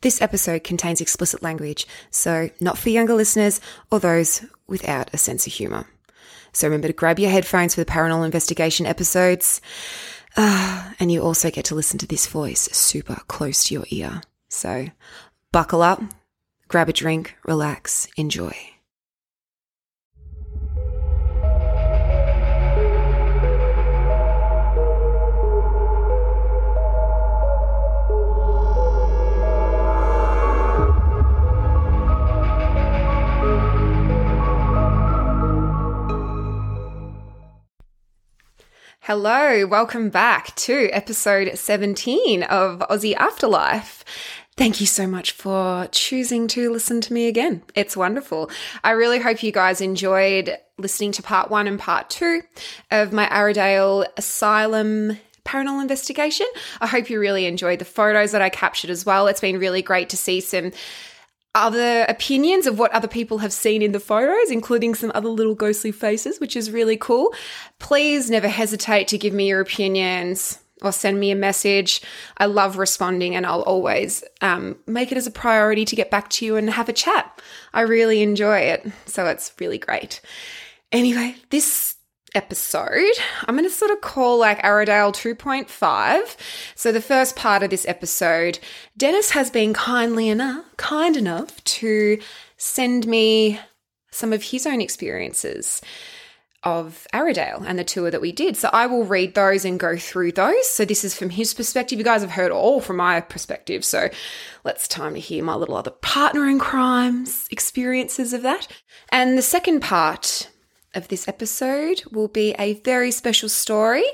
This episode contains explicit language, so not for younger listeners or those without a sense of humour. So remember to grab your headphones for the paranormal investigation episodes. Uh, and you also get to listen to this voice super close to your ear. So buckle up, grab a drink, relax, enjoy. Hello, welcome back to episode 17 of Aussie Afterlife. Thank you so much for choosing to listen to me again. It's wonderful. I really hope you guys enjoyed listening to part one and part two of my Aradale Asylum paranormal investigation. I hope you really enjoyed the photos that I captured as well. It's been really great to see some other opinions of what other people have seen in the photos, including some other little ghostly faces, which is really cool. Please never hesitate to give me your opinions or send me a message. I love responding and I'll always um, make it as a priority to get back to you and have a chat. I really enjoy it. So it's really great. Anyway, this episode, I'm going to sort of call like Aradale 2.5. So the first part of this episode, Dennis has been kindly enough, kind enough to send me some of his own experiences of Aradale and the tour that we did. So I will read those and go through those. So this is from his perspective. You guys have heard all from my perspective. So let's time to hear my little other partner in crimes experiences of that. And the second part of this episode will be a very special story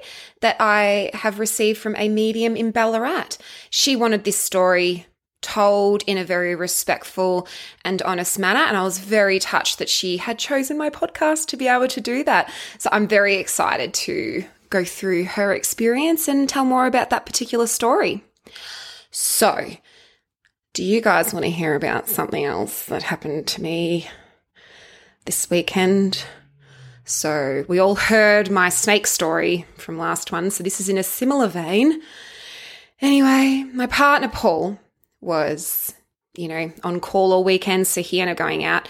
that I have received from a medium in Ballarat. She wanted this story told in a very respectful and honest manner. And I was very touched that she had chosen my podcast to be able to do that. So I'm very excited to go through her experience and tell more about that particular story. So, do you guys want to hear about something else that happened to me this weekend? So, we all heard my snake story from last one. So, this is in a similar vein. Anyway, my partner Paul was, you know, on call all weekend. So, he ended up going out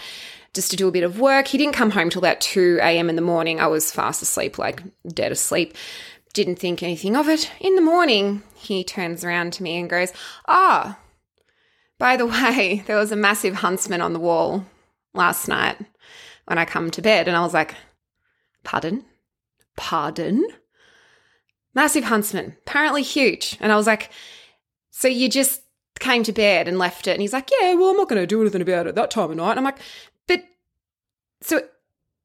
just to do a bit of work. He didn't come home till about 2 a.m. in the morning. I was fast asleep, like dead asleep. Didn't think anything of it. In the morning, he turns around to me and goes, Ah, oh, by the way, there was a massive huntsman on the wall last night when I come to bed. And I was like, Pardon? Pardon? Massive huntsman, apparently huge. And I was like, So you just came to bed and left it? And he's like, Yeah, well, I'm not going to do anything about it that time of night. And I'm like, But so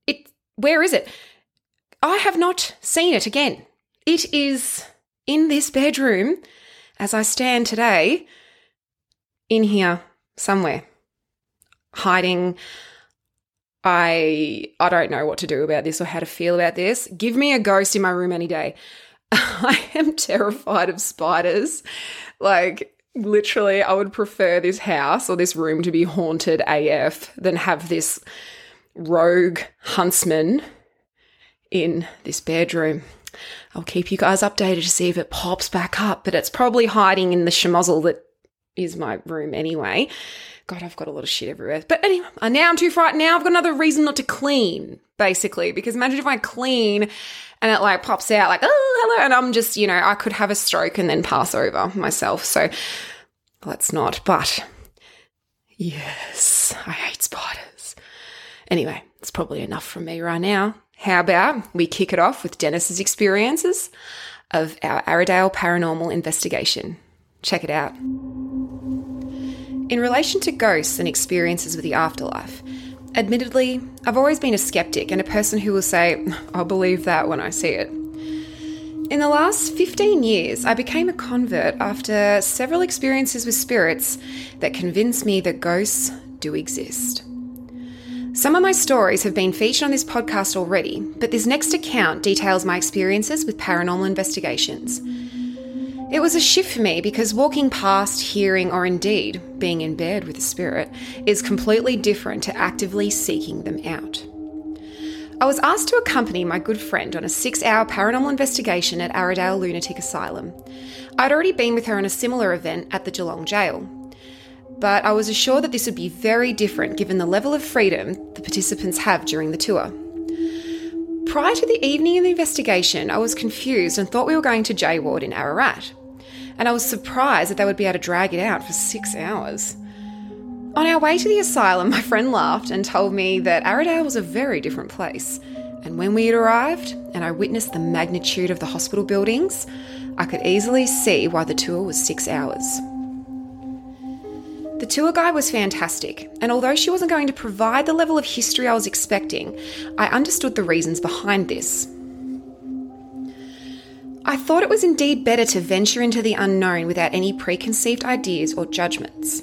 it, where is it? I have not seen it again. It is in this bedroom as I stand today, in here somewhere, hiding I I don't know what to do about this or how to feel about this. Give me a ghost in my room any day. I am terrified of spiders. Like literally I would prefer this house or this room to be haunted AF than have this rogue huntsman in this bedroom. I'll keep you guys updated to see if it pops back up, but it's probably hiding in the schmozzle that is my room anyway. God, I've got a lot of shit everywhere. But anyway, now I'm too frightened. Now I've got another reason not to clean, basically, because imagine if I clean and it like pops out like, oh, hello. And I'm just, you know, I could have a stroke and then pass over myself. So let's not. But yes, I hate spiders. Anyway, it's probably enough from me right now. How about we kick it off with Dennis's experiences of our Aradale paranormal investigation? Check it out. In relation to ghosts and experiences with the afterlife, admittedly, I've always been a skeptic and a person who will say, I'll believe that when I see it. In the last 15 years, I became a convert after several experiences with spirits that convinced me that ghosts do exist. Some of my stories have been featured on this podcast already, but this next account details my experiences with paranormal investigations. It was a shift for me because walking past, hearing, or indeed being in bed with a spirit is completely different to actively seeking them out. I was asked to accompany my good friend on a six hour paranormal investigation at Aradale Lunatic Asylum. I'd already been with her on a similar event at the Geelong jail. but I was assured that this would be very different given the level of freedom the participants have during the tour. Prior to the evening of the investigation, I was confused and thought we were going to J Ward in Ararat. And I was surprised that they would be able to drag it out for six hours. On our way to the asylum, my friend laughed and told me that Aradale was a very different place. And when we had arrived and I witnessed the magnitude of the hospital buildings, I could easily see why the tour was six hours. The tour guide was fantastic, and although she wasn't going to provide the level of history I was expecting, I understood the reasons behind this. I thought it was indeed better to venture into the unknown without any preconceived ideas or judgments.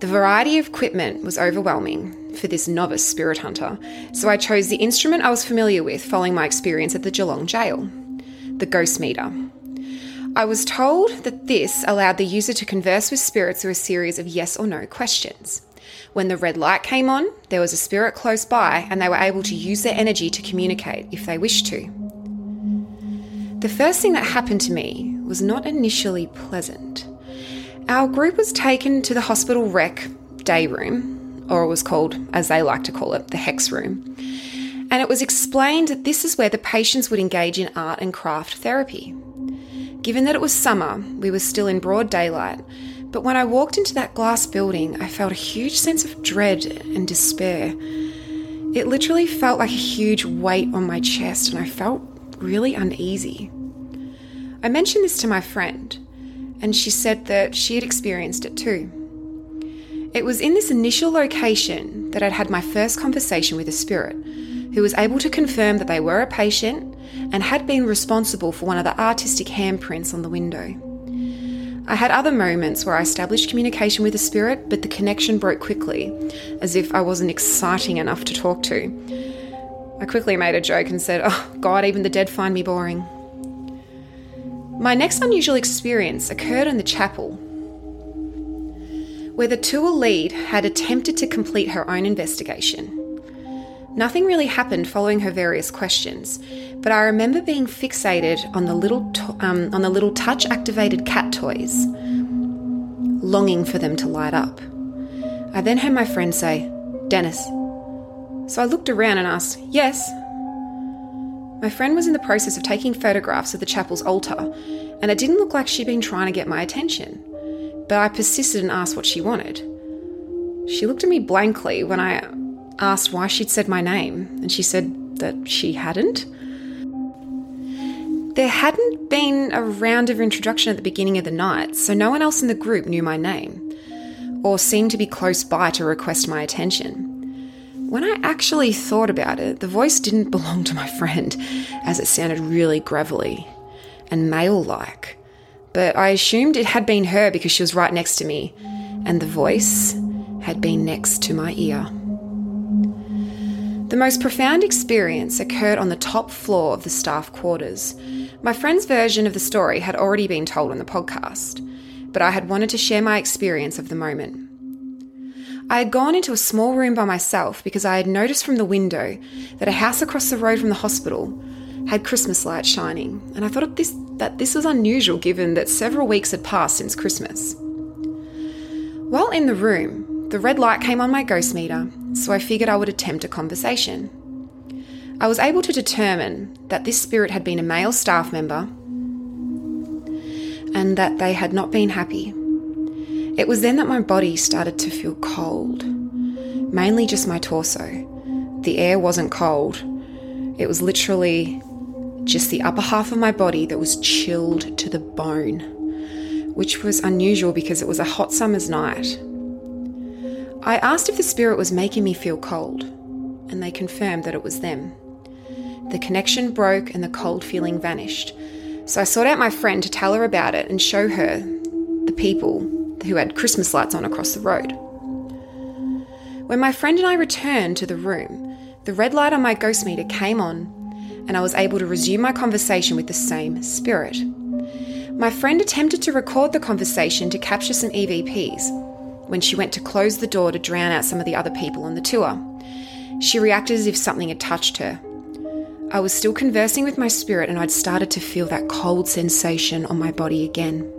The variety of equipment was overwhelming for this novice spirit hunter, so I chose the instrument I was familiar with following my experience at the Geelong jail the ghost meter. I was told that this allowed the user to converse with spirits through a series of yes or no questions. When the red light came on, there was a spirit close by, and they were able to use their energy to communicate if they wished to. The first thing that happened to me was not initially pleasant. Our group was taken to the hospital rec day room, or it was called, as they like to call it, the hex room. And it was explained that this is where the patients would engage in art and craft therapy. Given that it was summer, we were still in broad daylight, but when I walked into that glass building, I felt a huge sense of dread and despair. It literally felt like a huge weight on my chest, and I felt really uneasy. I mentioned this to my friend, and she said that she had experienced it too. It was in this initial location that I'd had my first conversation with a spirit who was able to confirm that they were a patient and had been responsible for one of the artistic handprints on the window. I had other moments where I established communication with the spirit, but the connection broke quickly, as if I wasn't exciting enough to talk to. I quickly made a joke and said, Oh, God, even the dead find me boring. My next unusual experience occurred in the chapel, where the tour lead had attempted to complete her own investigation. Nothing really happened following her various questions, but I remember being fixated on the little to- um, on the little touch-activated cat toys, longing for them to light up. I then heard my friend say, "Dennis." So I looked around and asked, "Yes." My friend was in the process of taking photographs of the chapel's altar, and it didn't look like she'd been trying to get my attention. But I persisted and asked what she wanted. She looked at me blankly when I asked why she'd said my name, and she said that she hadn't. There hadn't been a round of introduction at the beginning of the night, so no one else in the group knew my name, or seemed to be close by to request my attention. When I actually thought about it, the voice didn't belong to my friend, as it sounded really gravelly and male like. But I assumed it had been her because she was right next to me, and the voice had been next to my ear. The most profound experience occurred on the top floor of the staff quarters. My friend's version of the story had already been told on the podcast, but I had wanted to share my experience of the moment. I had gone into a small room by myself because I had noticed from the window that a house across the road from the hospital had Christmas lights shining, and I thought this, that this was unusual given that several weeks had passed since Christmas. While in the room, the red light came on my ghost meter, so I figured I would attempt a conversation. I was able to determine that this spirit had been a male staff member and that they had not been happy. It was then that my body started to feel cold, mainly just my torso. The air wasn't cold, it was literally just the upper half of my body that was chilled to the bone, which was unusual because it was a hot summer's night I asked if the spirit was making me feel cold, and they confirmed that it was them. The connection broke and the cold feeling vanished, so I sought out my friend to tell her about it and show her the people who had Christmas lights on across the road. When my friend and I returned to the room, the red light on my ghost meter came on, and I was able to resume my conversation with the same spirit. My friend attempted to record the conversation to capture some EVPs, when she went to close the door to drown out some of the other people on the tour. She reacted as if something had touched her. I was still conversing with my spirit and I'd started to feel that cold sensation on my body again.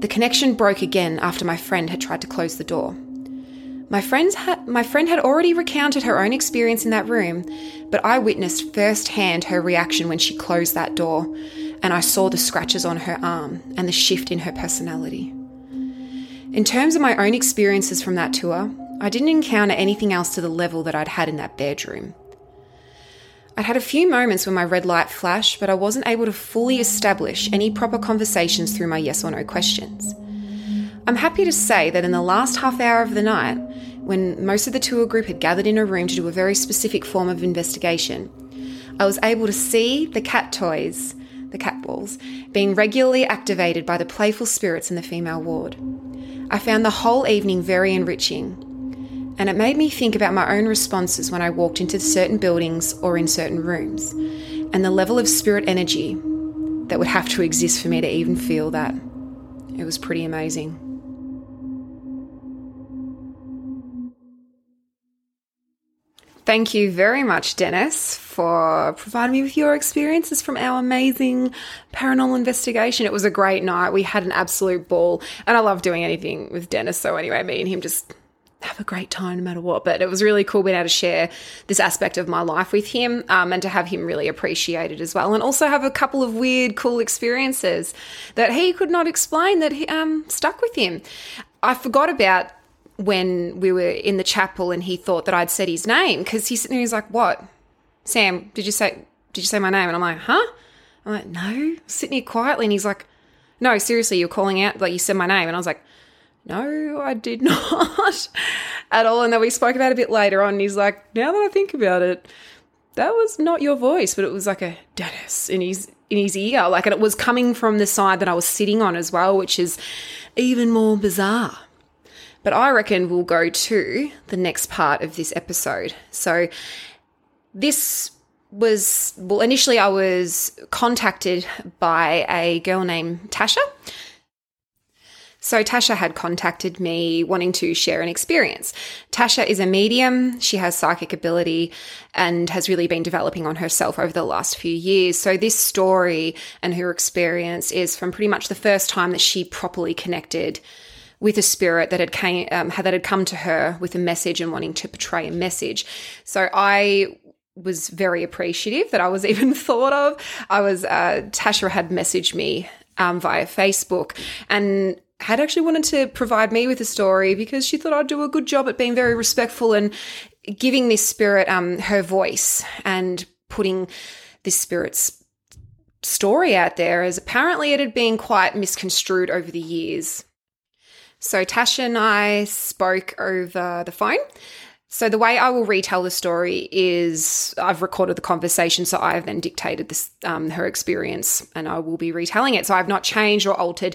The connection broke again after my friend had tried to close the door. My, friends ha- my friend had already recounted her own experience in that room, but I witnessed firsthand her reaction when she closed that door, and I saw the scratches on her arm and the shift in her personality. In terms of my own experiences from that tour, I didn't encounter anything else to the level that I'd had in that bedroom. I'd had a few moments when my red light flashed, but I wasn't able to fully establish any proper conversations through my yes or no questions. I'm happy to say that in the last half hour of the night, when most of the tour group had gathered in a room to do a very specific form of investigation, I was able to see the cat toys, the cat balls, being regularly activated by the playful spirits in the female ward. I found the whole evening very enriching, and it made me think about my own responses when I walked into certain buildings or in certain rooms, and the level of spirit energy that would have to exist for me to even feel that. It was pretty amazing. Thank you very much, Dennis, for providing me with your experiences from our amazing paranormal investigation. It was a great night. We had an absolute ball, and I love doing anything with Dennis. So, anyway, me and him just have a great time no matter what. But it was really cool being able to share this aspect of my life with him um, and to have him really appreciate it as well. And also have a couple of weird, cool experiences that he could not explain that he, um, stuck with him. I forgot about when we were in the chapel and he thought that I'd said his name because he's sitting there, he's like, What? Sam, did you say did you say my name? And I'm like, Huh? I'm like, No, sitting here quietly. And he's like, No, seriously, you're calling out, like you said my name. And I was like, no, I did not at all. And then we spoke about it a bit later on. And he's like, now that I think about it, that was not your voice, but it was like a Dennis in his in his ear. Like, and it was coming from the side that I was sitting on as well, which is even more bizarre. But I reckon we'll go to the next part of this episode. So this was well initially I was contacted by a girl named Tasha so Tasha had contacted me wanting to share an experience. Tasha is a medium. She has psychic ability and has really been developing on herself over the last few years. So this story and her experience is from pretty much the first time that she properly connected with a spirit that had came um, that had come to her with a message and wanting to portray a message. So I was very appreciative that I was even thought of. I was uh, Tasha had messaged me um, via Facebook and had actually wanted to provide me with a story because she thought I'd do a good job at being very respectful and giving this spirit um, her voice and putting this spirit's story out there as apparently it had been quite misconstrued over the years. So Tasha and I spoke over the phone. So the way I will retell the story is I've recorded the conversation, so I have then dictated this um, her experience, and I will be retelling it. So I've not changed or altered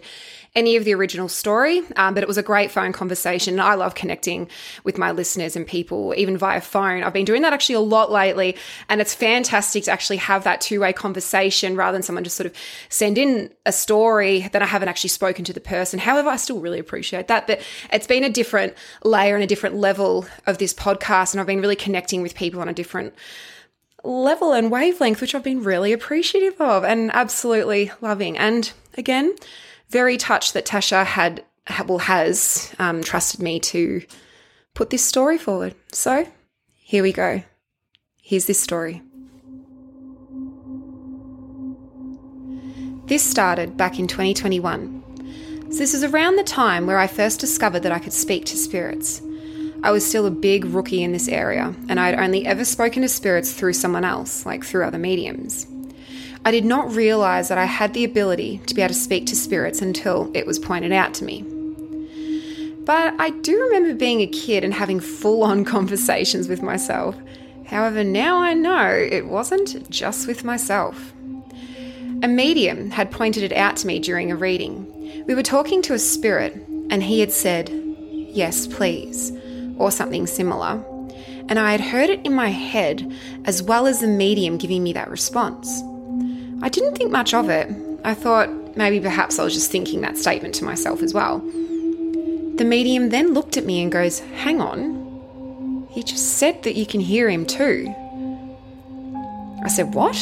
any of the original story, um, but it was a great phone conversation. I love connecting with my listeners and people, even via phone. I've been doing that actually a lot lately, and it's fantastic to actually have that two way conversation rather than someone just sort of send in a story that I haven't actually spoken to the person. However, I still really appreciate that, but it's been a different layer and a different level of this podcast, and I've been really connecting with people on a different level and wavelength, which I've been really appreciative of and absolutely loving. And again, very touched that Tasha had, well, has um, trusted me to put this story forward. So here we go. Here's this story. This started back in 2021. So this is around the time where I first discovered that I could speak to spirits. I was still a big rookie in this area, and I had only ever spoken to spirits through someone else, like through other mediums. I did not realize that I had the ability to be able to speak to spirits until it was pointed out to me. But I do remember being a kid and having full on conversations with myself. However, now I know it wasn't just with myself. A medium had pointed it out to me during a reading. We were talking to a spirit, and he had said, Yes, please, or something similar. And I had heard it in my head, as well as the medium giving me that response. I didn't think much of it. I thought maybe perhaps I was just thinking that statement to myself as well. The medium then looked at me and goes, Hang on. He just said that you can hear him too. I said, What?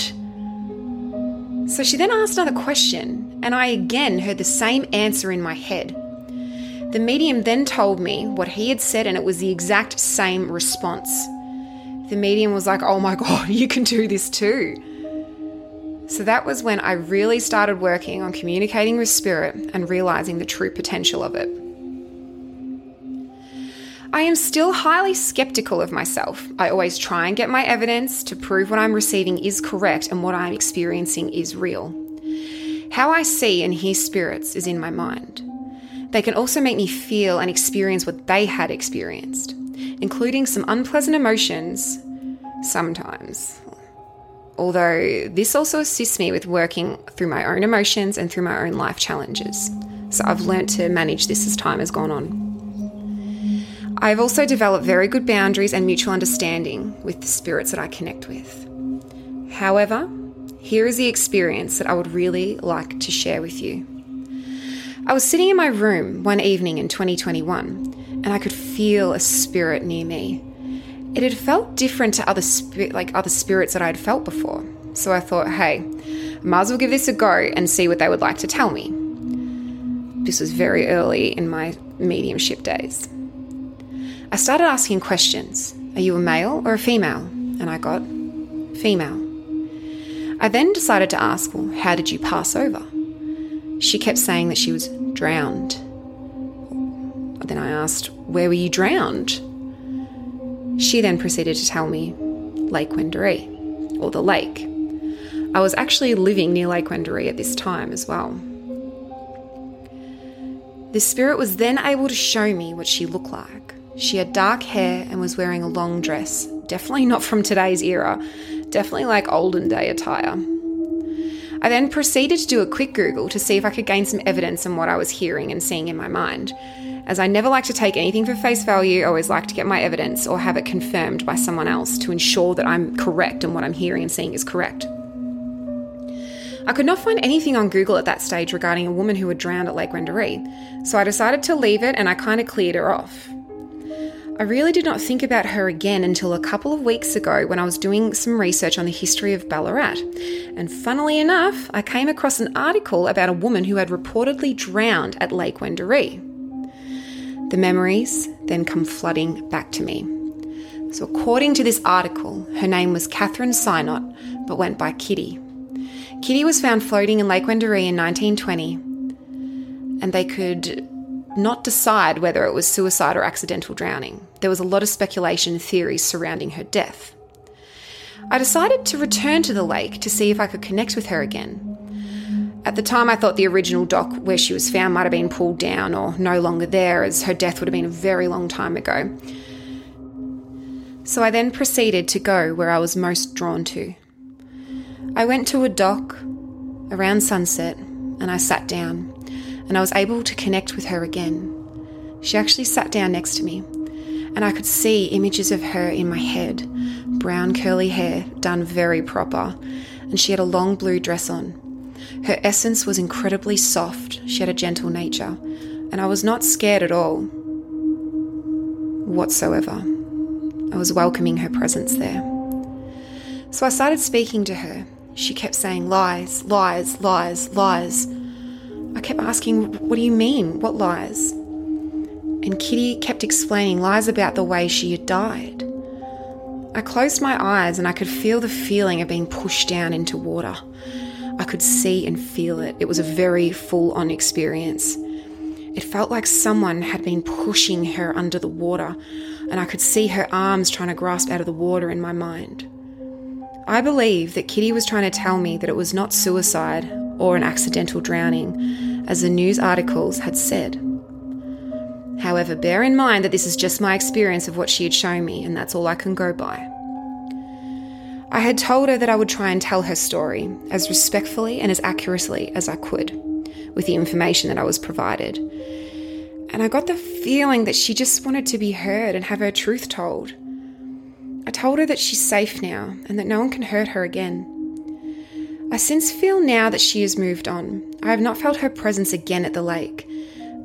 So she then asked another question, and I again heard the same answer in my head. The medium then told me what he had said, and it was the exact same response. The medium was like, Oh my God, you can do this too. So that was when I really started working on communicating with spirit and realizing the true potential of it. I am still highly skeptical of myself. I always try and get my evidence to prove what I'm receiving is correct and what I'm experiencing is real. How I see and hear spirits is in my mind. They can also make me feel and experience what they had experienced, including some unpleasant emotions sometimes. Although this also assists me with working through my own emotions and through my own life challenges. So I've learned to manage this as time has gone on. I've also developed very good boundaries and mutual understanding with the spirits that I connect with. However, here is the experience that I would really like to share with you. I was sitting in my room one evening in 2021 and I could feel a spirit near me. It had felt different to other like other spirits that I had felt before. So I thought, hey, I might as well give this a go and see what they would like to tell me. This was very early in my mediumship days. I started asking questions Are you a male or a female? And I got female. I then decided to ask, Well, how did you pass over? She kept saying that she was drowned. Then I asked, Where were you drowned? She then proceeded to tell me Lake Wendouree, or the lake. I was actually living near Lake Wendouree at this time as well. The spirit was then able to show me what she looked like. She had dark hair and was wearing a long dress. Definitely not from today's era, definitely like olden day attire. I then proceeded to do a quick Google to see if I could gain some evidence on what I was hearing and seeing in my mind. As I never like to take anything for face value, I always like to get my evidence or have it confirmed by someone else to ensure that I'm correct and what I'm hearing and seeing is correct. I could not find anything on Google at that stage regarding a woman who had drowned at Lake Wendouree, so I decided to leave it and I kind of cleared her off. I really did not think about her again until a couple of weeks ago when I was doing some research on the history of Ballarat. And funnily enough, I came across an article about a woman who had reportedly drowned at Lake Wendouree. The memories then come flooding back to me. So, according to this article, her name was Catherine Synott, but went by Kitty. Kitty was found floating in Lake Wendouree in 1920, and they could not decide whether it was suicide or accidental drowning. There was a lot of speculation and theories surrounding her death. I decided to return to the lake to see if I could connect with her again. At the time, I thought the original dock where she was found might have been pulled down or no longer there, as her death would have been a very long time ago. So I then proceeded to go where I was most drawn to. I went to a dock around sunset and I sat down and I was able to connect with her again. She actually sat down next to me, and I could see images of her in my head brown curly hair, done very proper, and she had a long blue dress on. Her essence was incredibly soft, she had a gentle nature, and I was not scared at all. Whatsoever. I was welcoming her presence there. So I started speaking to her. She kept saying lies, lies, lies, lies. I kept asking, What do you mean? What lies? And Kitty kept explaining lies about the way she had died. I closed my eyes and I could feel the feeling of being pushed down into water. I could see and feel it. It was a very full on experience. It felt like someone had been pushing her under the water, and I could see her arms trying to grasp out of the water in my mind. I believe that Kitty was trying to tell me that it was not suicide or an accidental drowning, as the news articles had said. However, bear in mind that this is just my experience of what she had shown me, and that's all I can go by. I had told her that I would try and tell her story as respectfully and as accurately as I could with the information that I was provided. And I got the feeling that she just wanted to be heard and have her truth told. I told her that she's safe now and that no one can hurt her again. I since feel now that she has moved on. I have not felt her presence again at the lake,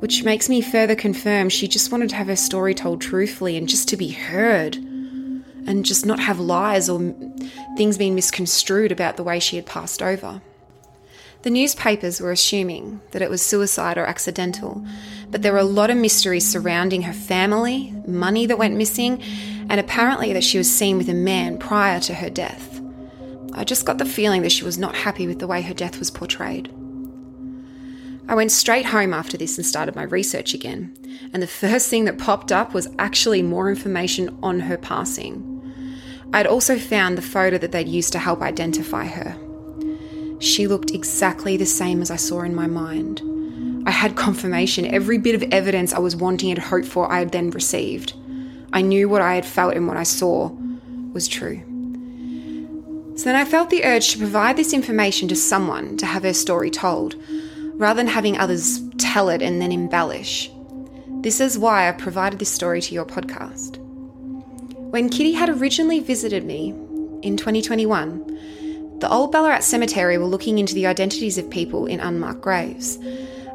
which makes me further confirm she just wanted to have her story told truthfully and just to be heard, and just not have lies or things being misconstrued about the way she had passed over. The newspapers were assuming that it was suicide or accidental, but there were a lot of mysteries surrounding her family, money that went missing, and apparently that she was seen with a man prior to her death. I just got the feeling that she was not happy with the way her death was portrayed. I went straight home after this and started my research again, and the first thing that popped up was actually more information on her passing. I'd also found the photo that they'd used to help identify her. She looked exactly the same as I saw in my mind. I had confirmation, every bit of evidence I was wanting and hoped for, I had then received. I knew what I had felt and what I saw was true. So then I felt the urge to provide this information to someone to have her story told, rather than having others tell it and then embellish. This is why I provided this story to your podcast. When Kitty had originally visited me in 2021, the old Ballarat Cemetery were looking into the identities of people in unmarked graves.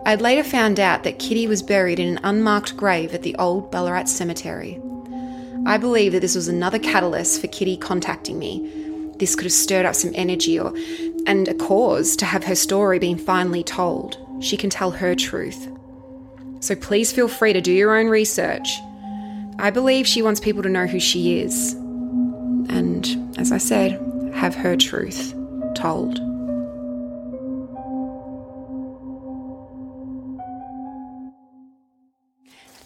I'd later found out that Kitty was buried in an unmarked grave at the old Ballarat Cemetery. I believe that this was another catalyst for Kitty contacting me. This could have stirred up some energy or and a cause to have her story being finally told. She can tell her truth. So please feel free to do your own research I believe she wants people to know who she is. And as I said, have her truth told.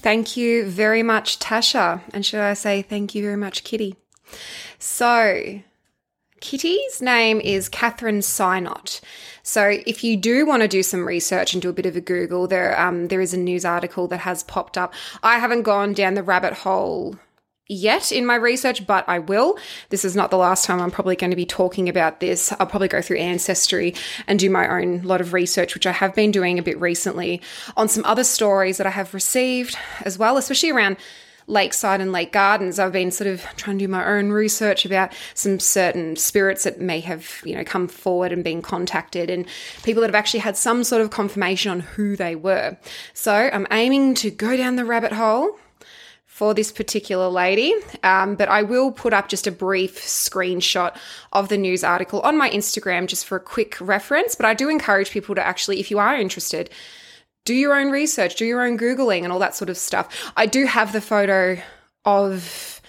Thank you very much, Tasha. And should I say thank you very much, Kitty? So, Kitty's name is Catherine Synott. So if you do want to do some research and do a bit of a Google, there um, there is a news article that has popped up. I haven't gone down the rabbit hole yet in my research, but I will. This is not the last time I'm probably going to be talking about this. I'll probably go through Ancestry and do my own lot of research, which I have been doing a bit recently on some other stories that I have received as well, especially around Lakeside and Lake Gardens, I've been sort of trying to do my own research about some certain spirits that may have, you know, come forward and been contacted and people that have actually had some sort of confirmation on who they were. So I'm aiming to go down the rabbit hole for this particular lady. Um, but I will put up just a brief screenshot of the news article on my Instagram just for a quick reference. But I do encourage people to actually, if you are interested, do your own research, do your own Googling and all that sort of stuff. I do have the photo of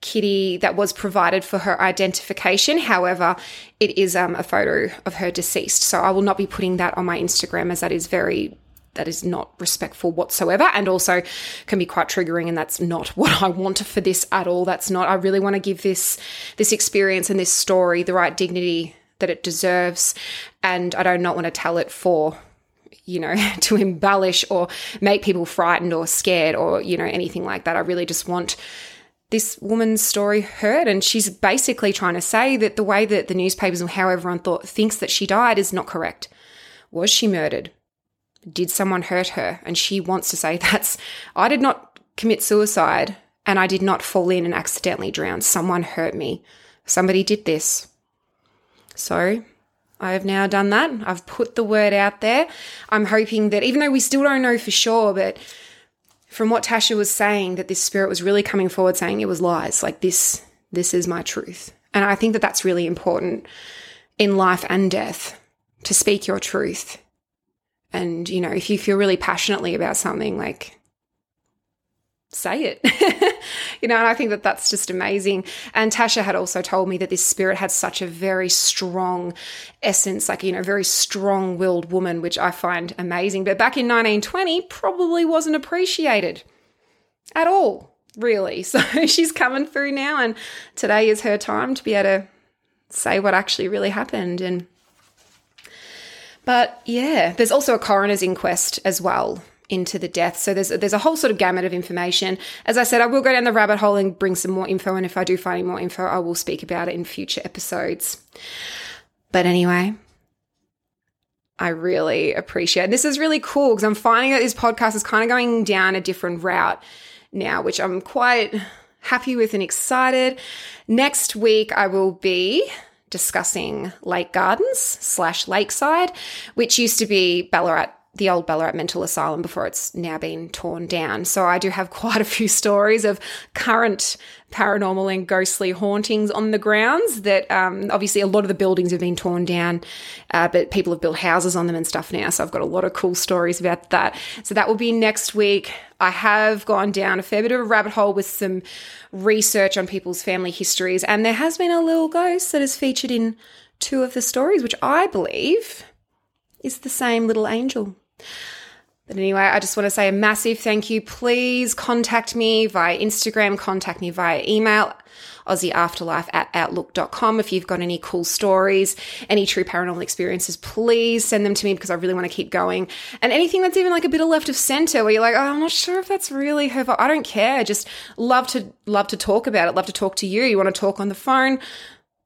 Kitty that was provided for her identification. However, it is um, a photo of her deceased. So I will not be putting that on my Instagram as that is very that is not respectful whatsoever and also can be quite triggering and that's not what I want for this at all that's not I really want to give this this experience and this story the right dignity that it deserves and I do not want to tell it for you know, to embellish or make people frightened or scared or, you know, anything like that. I really just want this woman's story heard. And she's basically trying to say that the way that the newspapers and how everyone thought thinks that she died is not correct. Was she murdered? Did someone hurt her? And she wants to say that's, I did not commit suicide and I did not fall in and accidentally drown. Someone hurt me. Somebody did this. So I have now done that. I've put the word out there. I'm hoping that even though we still don't know for sure, but from what Tasha was saying, that this spirit was really coming forward saying it was lies. Like this, this is my truth. And I think that that's really important in life and death to speak your truth. And, you know, if you feel really passionately about something, like say it. you know, and I think that that's just amazing. And Tasha had also told me that this spirit had such a very strong essence, like, you know, very strong willed woman, which I find amazing. But back in 1920, probably wasn't appreciated at all, really. So she's coming through now, and today is her time to be able to say what actually really happened. And but yeah, there's also a coroner's inquest as well into the death. So there's there's a whole sort of gamut of information. As I said, I will go down the rabbit hole and bring some more info, and if I do find any more info, I will speak about it in future episodes. But anyway, I really appreciate. It. This is really cool because I'm finding that this podcast is kind of going down a different route now, which I'm quite happy with and excited. Next week, I will be discussing Lake Gardens slash Lakeside, which used to be Ballarat the old Ballarat Mental Asylum before it's now been torn down. So I do have quite a few stories of current paranormal and ghostly hauntings on the grounds that um, obviously a lot of the buildings have been torn down, uh, but people have built houses on them and stuff now. So I've got a lot of cool stories about that. So that will be next week. I have gone down a fair bit of a rabbit hole with some research on people's family histories, and there has been a little ghost that is featured in two of the stories, which I believe is the same little angel. But anyway, I just want to say a massive thank you. Please contact me via Instagram, contact me via email, aussieafterlife at outlook.com. If you've got any cool stories, any true paranormal experiences, please send them to me because I really want to keep going. And anything that's even like a bit of left of center where you're like, oh, I'm not sure if that's really her. I don't care. Just love to, love to talk about it. Love to talk to you. You want to talk on the phone?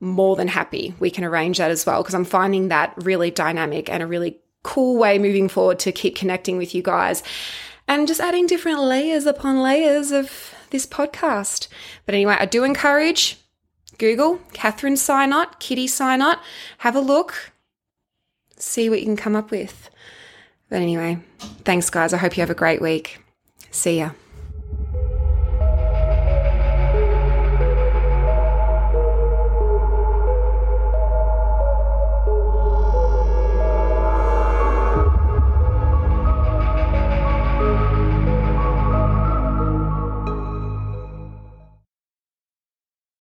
More than happy. We can arrange that as well because I'm finding that really dynamic and a really cool way moving forward to keep connecting with you guys and just adding different layers upon layers of this podcast. But anyway, I do encourage Google Catherine Synott, Kitty Synott, have a look, see what you can come up with. But anyway, thanks, guys. I hope you have a great week. See ya.